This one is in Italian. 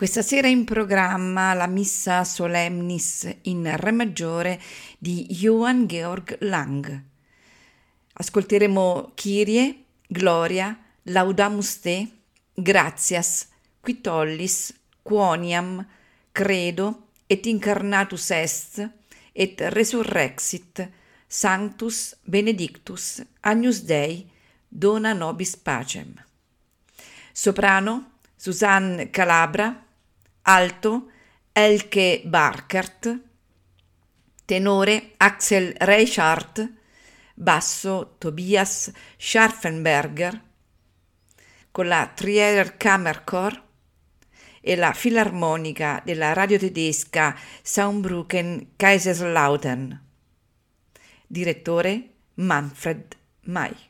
Questa sera in programma la Missa Solemnis in Re maggiore di Johann Georg Lang. Ascolteremo Kyrie, Gloria, Laudamus Te, Gratias, Quitollis, Quoniam, Credo et Incarnatus Est et Resurrexit, Sanctus Benedictus, Agnus Dei, Dona Nobis Pacem. Soprano Susanne Calabra, alto Elke Barkert, tenore Axel Reichardt, basso Tobias Scharfenberger, con la Trier Kammerchor e la filarmonica della radio tedesca Saarbrücken Kaiserslautern. Direttore Manfred May.